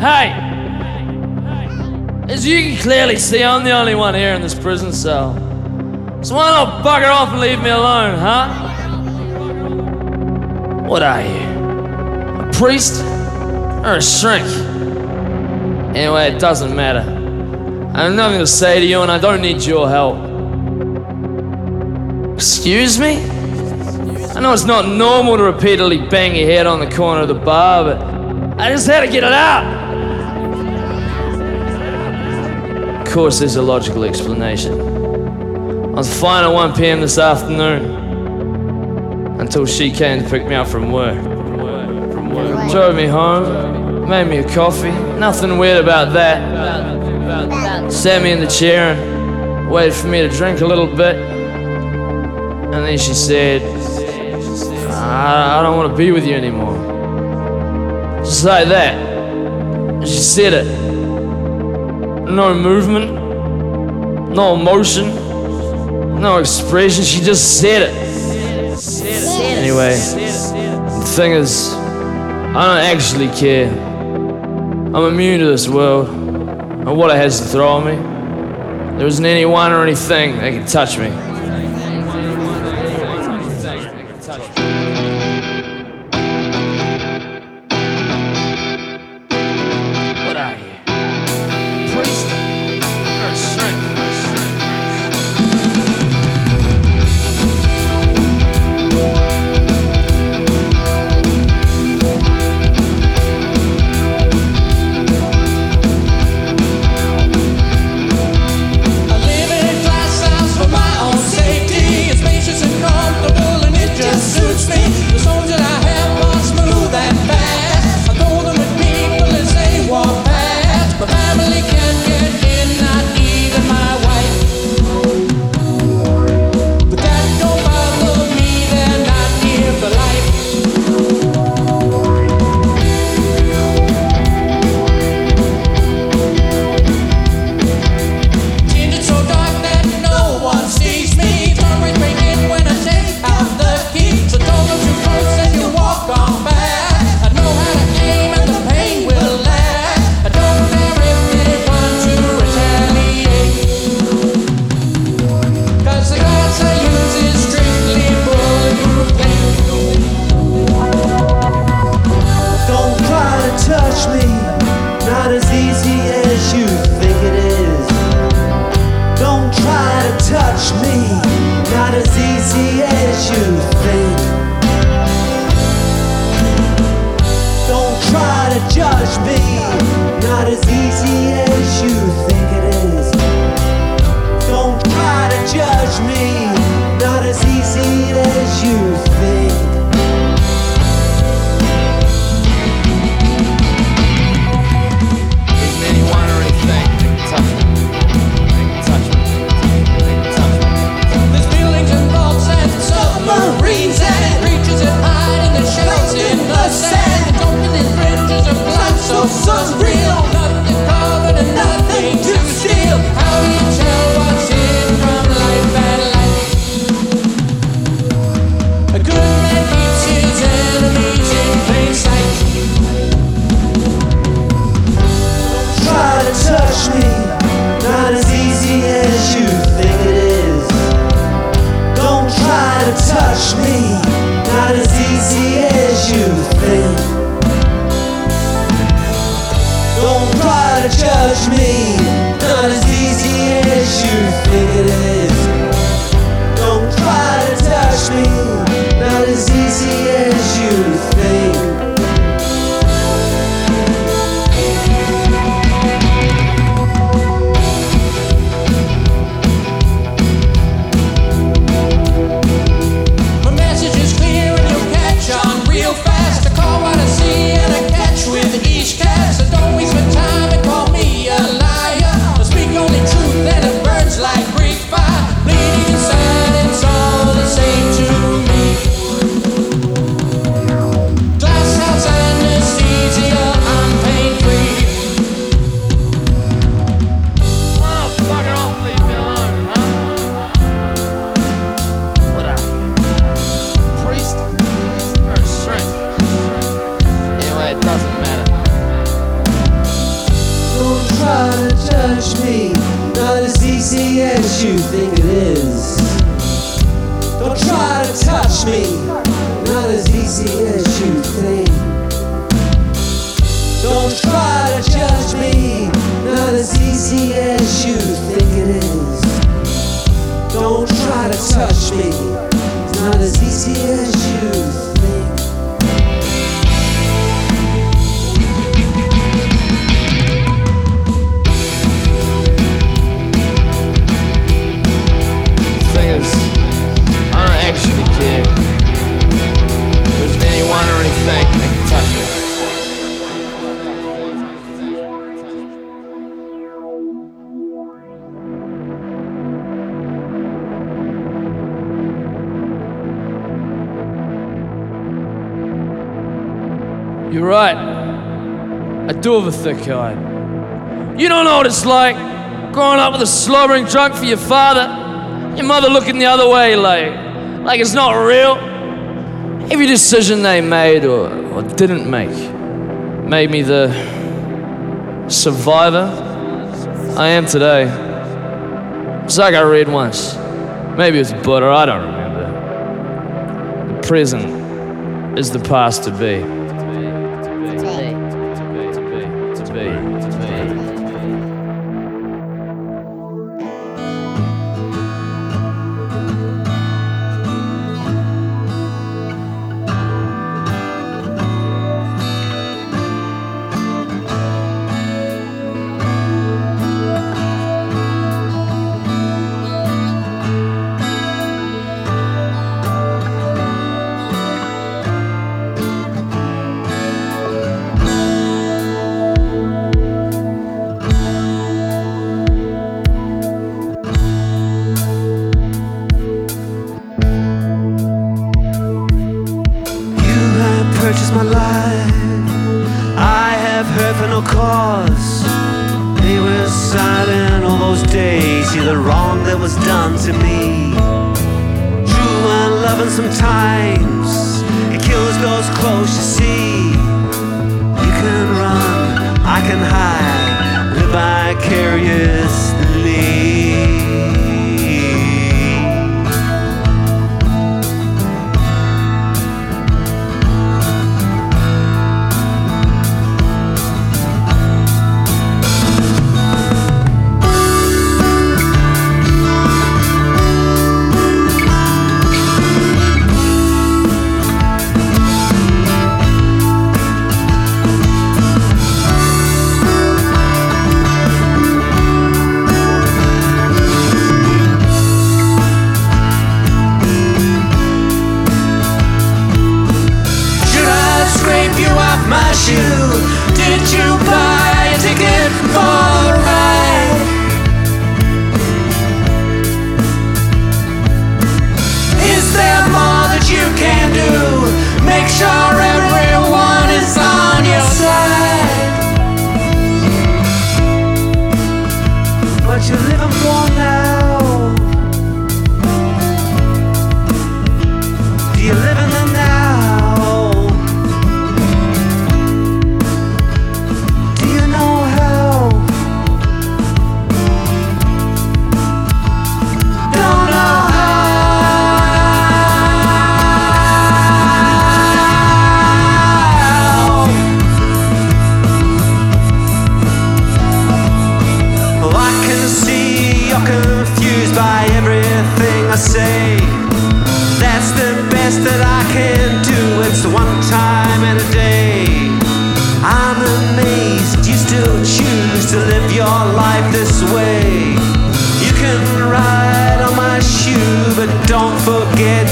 Hey! As you can clearly see, I'm the only one here in this prison cell. So why not bugger off and leave me alone, huh? What are you? A priest? Or a shrink? Anyway, it doesn't matter. I have nothing to say to you and I don't need your help. Excuse me? I know it's not normal to repeatedly bang your head on the corner of the bar, but I just had to get it out. Course, there's a logical explanation. I was fine at 1 pm this afternoon until she came to pick me up from work. Drove me home, made me a coffee, nothing weird about that. Sat me in the chair and waited for me to drink a little bit. And then she said, I, I don't want to be with you anymore. Just like that. She said it. No movement, no emotion, no expression. She just said it. Anyway, the thing is, I don't actually care. I'm immune to this world and what it has to throw at me. There isn't anyone or anything that can touch me. touch me. Don't try to judge me, not as easy as you think it is. Don't try to touch me, it's not as easy as do with a thick. You don't know what it's like growing up with a slobbering drunk for your father, your mother looking the other way like, like it's not real. Every decision they made or, or didn't make made me the survivor I am today. It's like I read once. Maybe it's Buddha, I don't remember. The present is the past to be.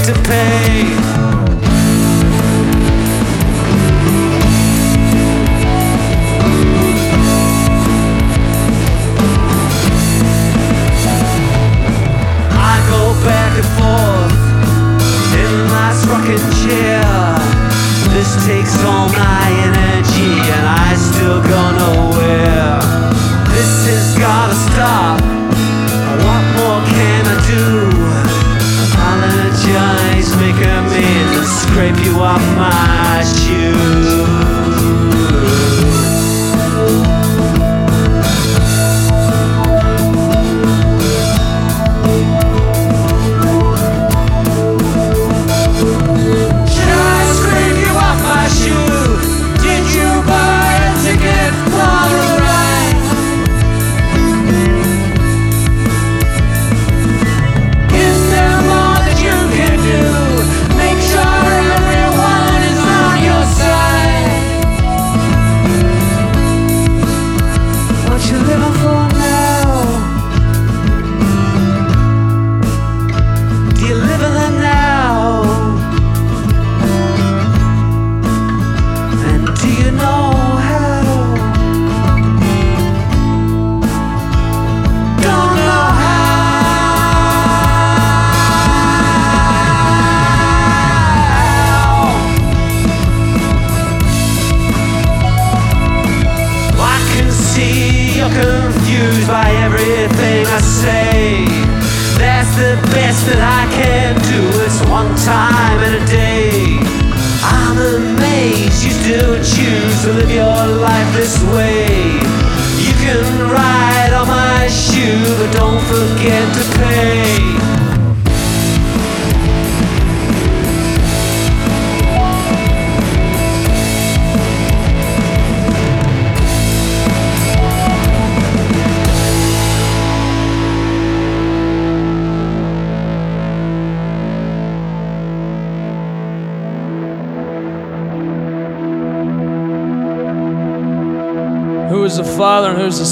to pay.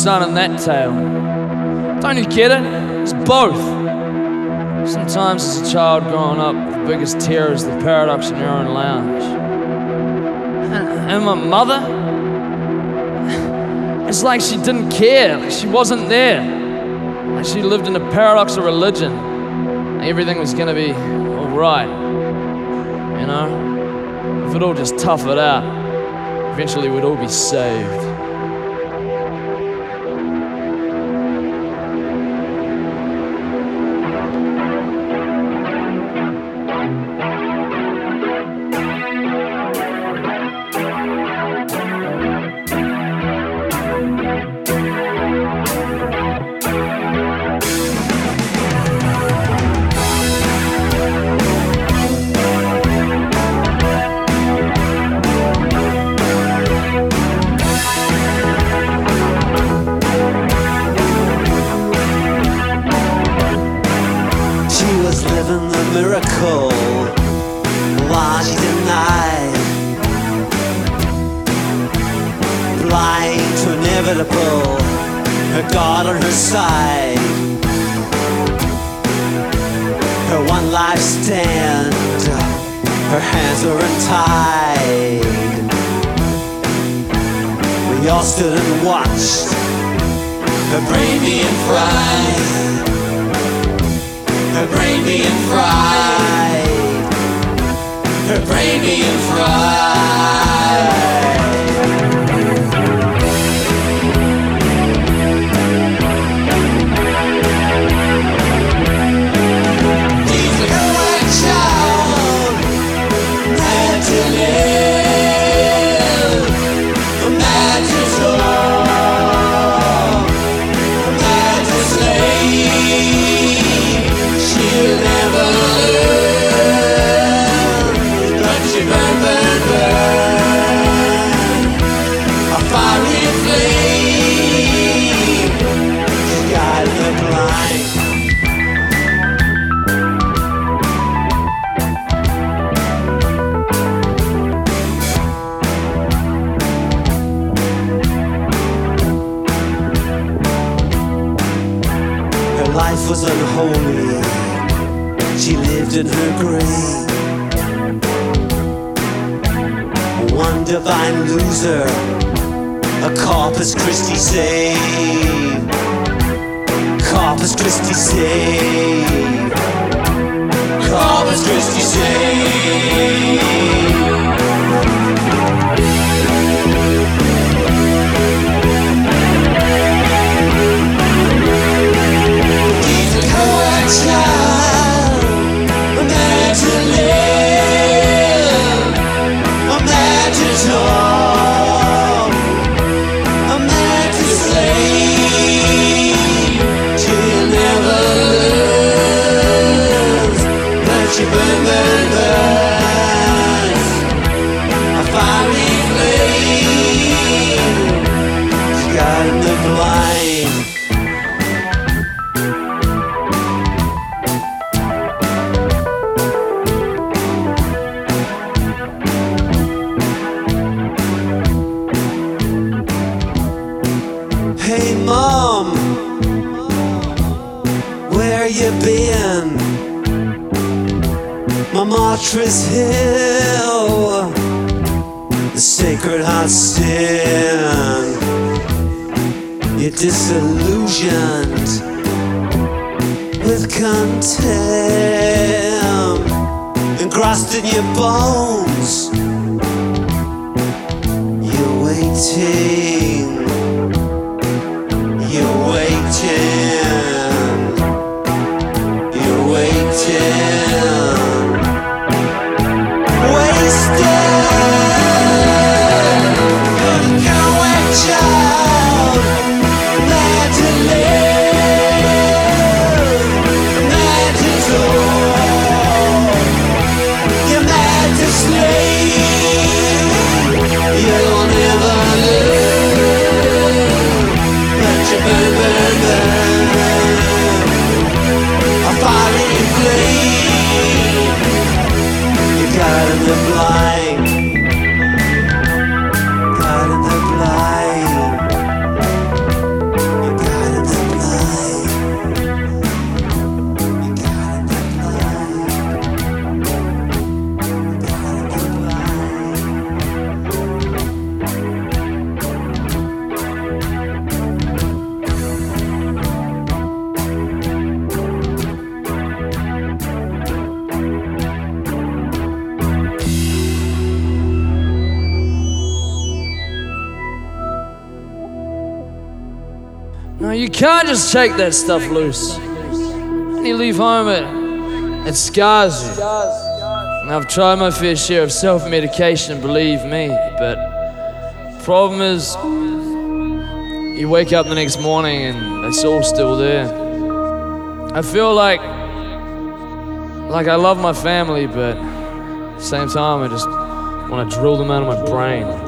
sun and that tale—don't you get it? It's both. Sometimes as a child growing up, the biggest terror is the paradox in your own lounge. And, my mother, it's like she didn't care, like she wasn't there. Like she lived in a paradox of religion. Everything was gonna be alright. You know? If we'd all just tough it out, eventually we'd all be saved. me. 前。just shake that stuff loose. And you leave home, it, it scars you. And I've tried my fair share of self medication, believe me, but problem is, you wake up the next morning and it's all still there. I feel like, like I love my family, but at the same time, I just want to drill them out of my brain.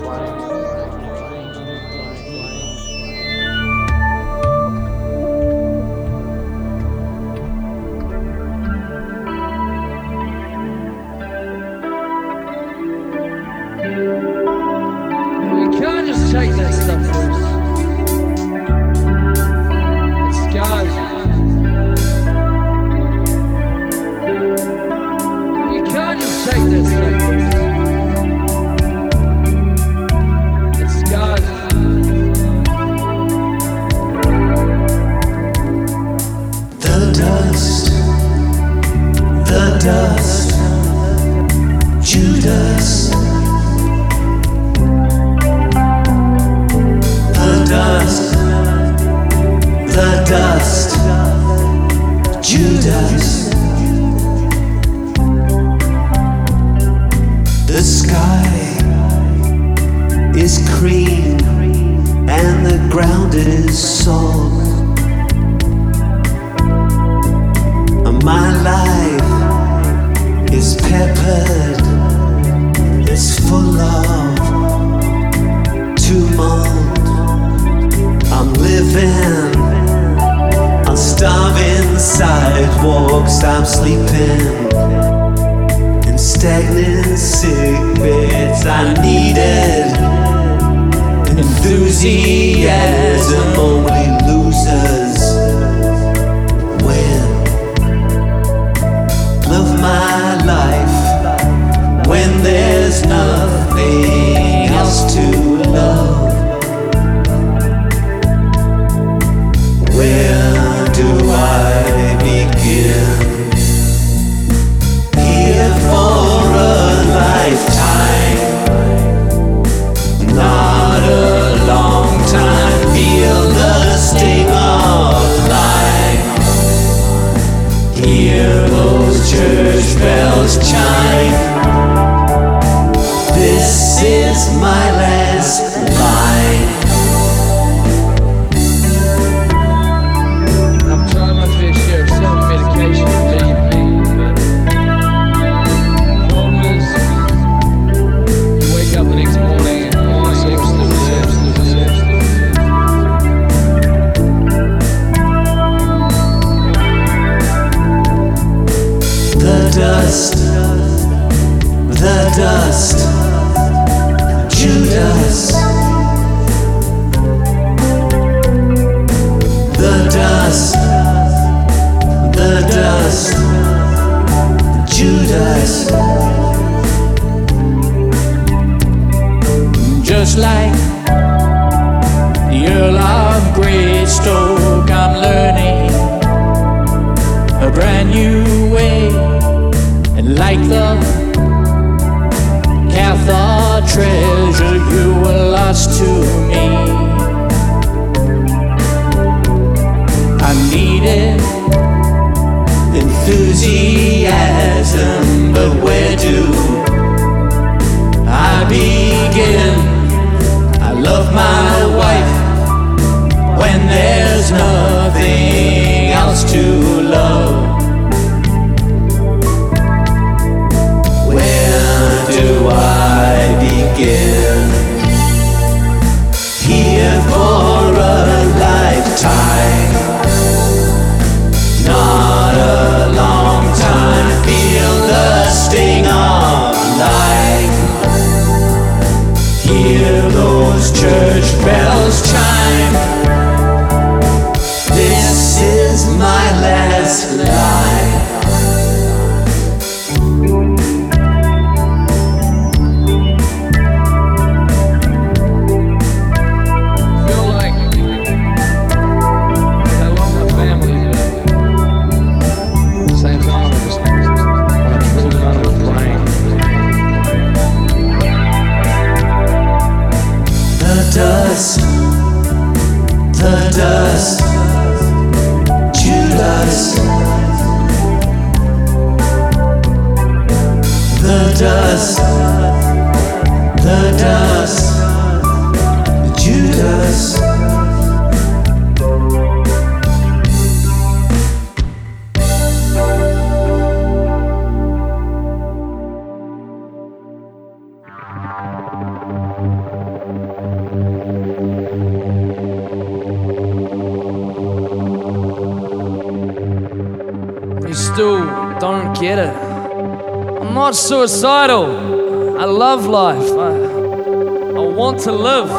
Suicidal. I love life. I, I want to live.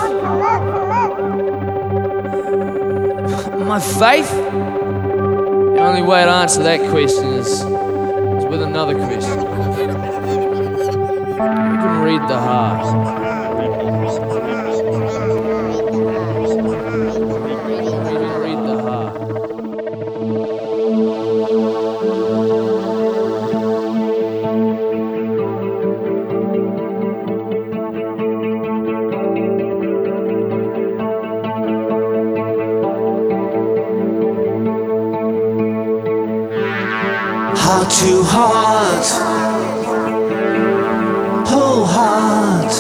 My faith? The only way to answer that question is, is with another question. You can read the heart. Heart to heart, whole heart,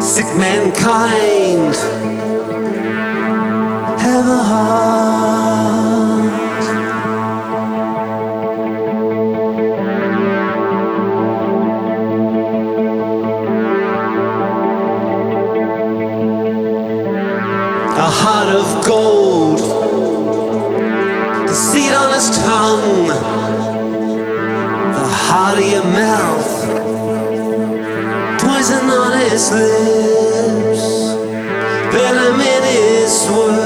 sick mankind, venom in his words.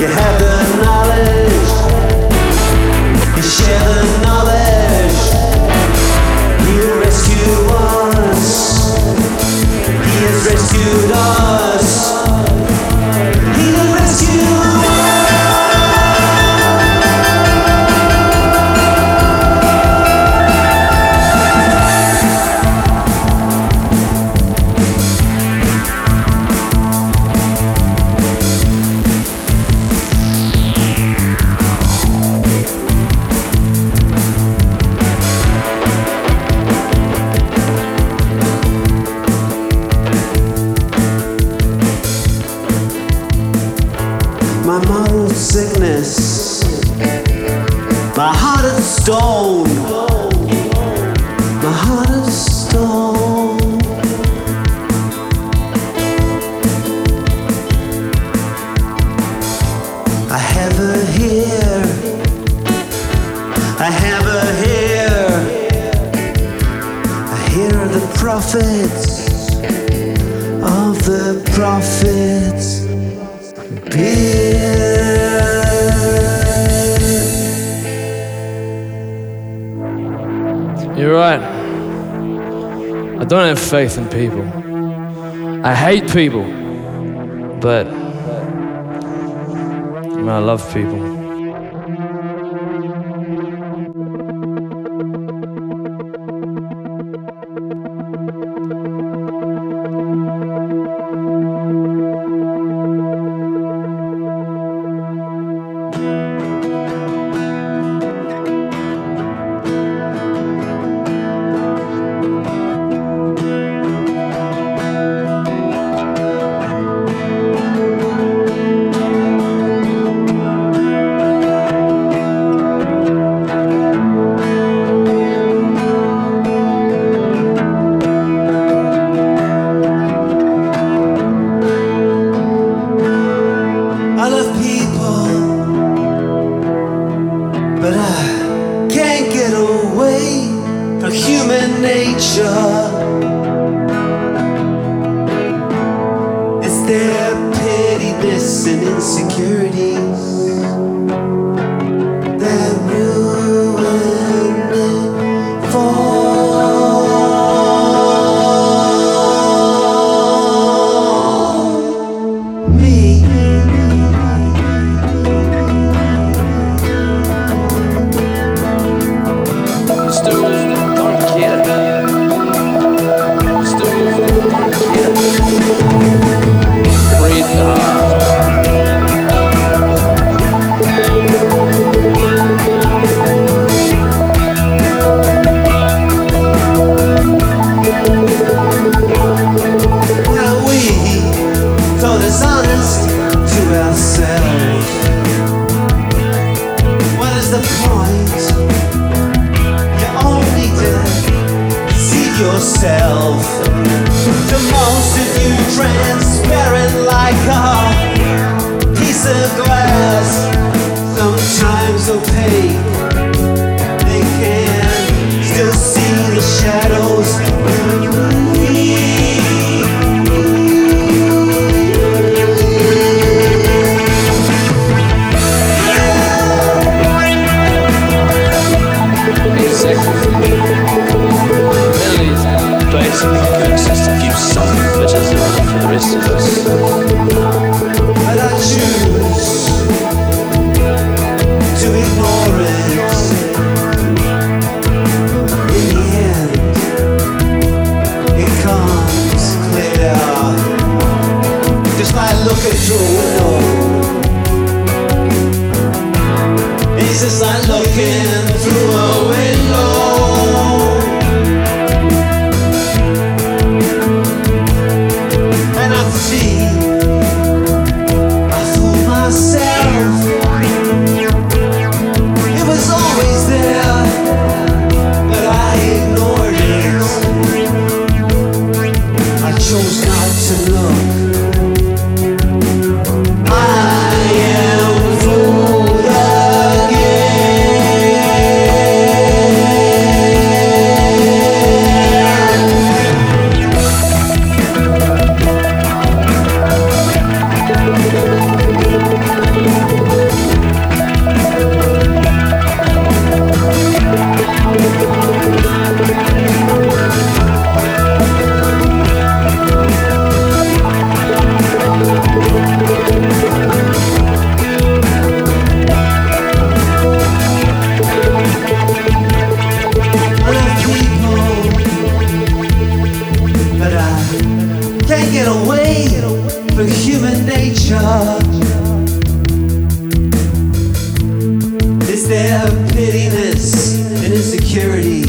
You had the I don't have faith in people. I hate people, but I, love people. away from human nature. Is there a pittiness and insecurity?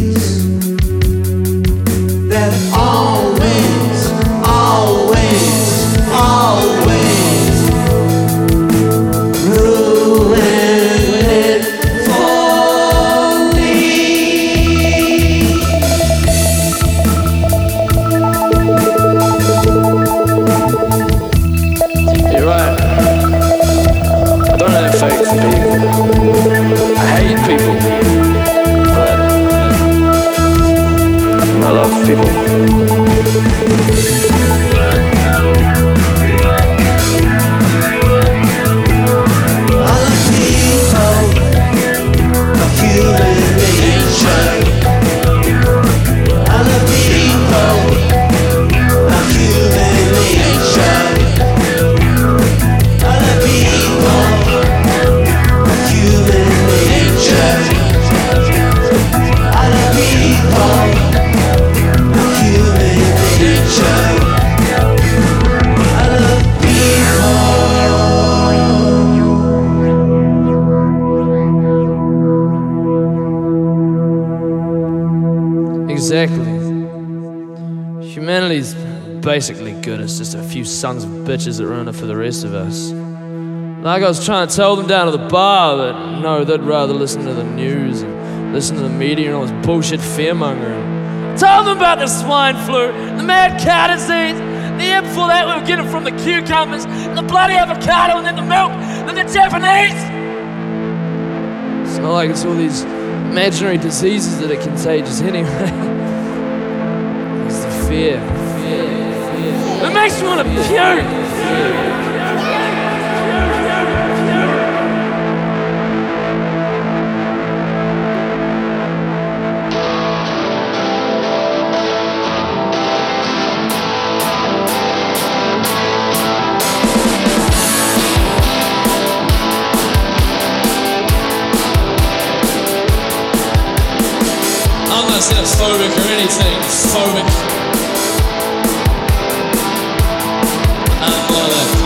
Exactly. Humanity's basically good. It's just a few sons of bitches that ruin it for the rest of us. Like I was trying to tell them down at the bar, but no, they'd rather listen to the news and listen to the media and all this bullshit fearmongering. Tell them about the swine flu, the mad cow disease, the year before that we were getting from the cucumbers, the bloody avocado, and then the milk, and the Japanese. It's not like it's all these imaginary diseases that are contagious anyway. Fear. It makes me want to puke. Xenophobic or anything. Phobic.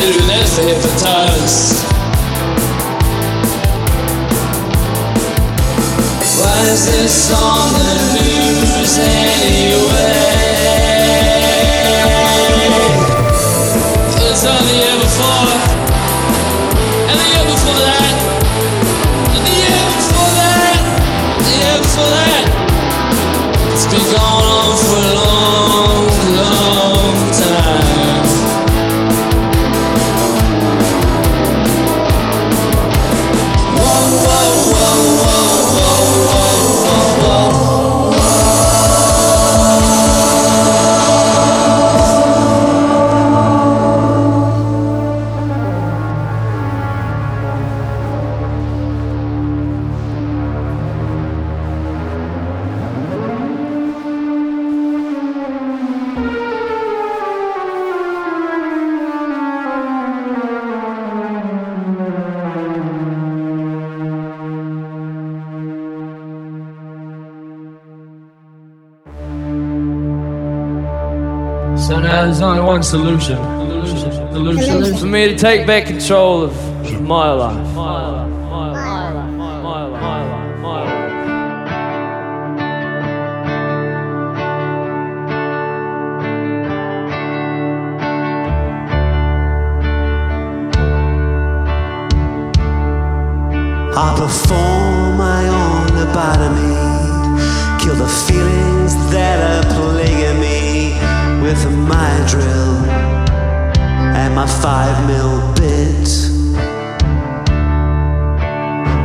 they do hepatitis. Why is this on the news anyway? There's only one solution. Solution. For me to take back control of my life. My life. My life. My life. My life. My life. I perform with my drill and my five mil bit.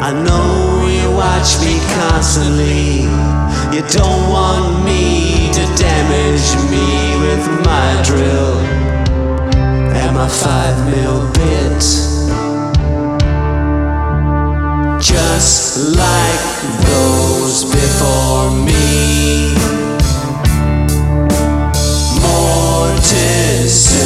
I know you watch me constantly. You don't want me to damage me with my drill and my five mil bit. Just like those before me. is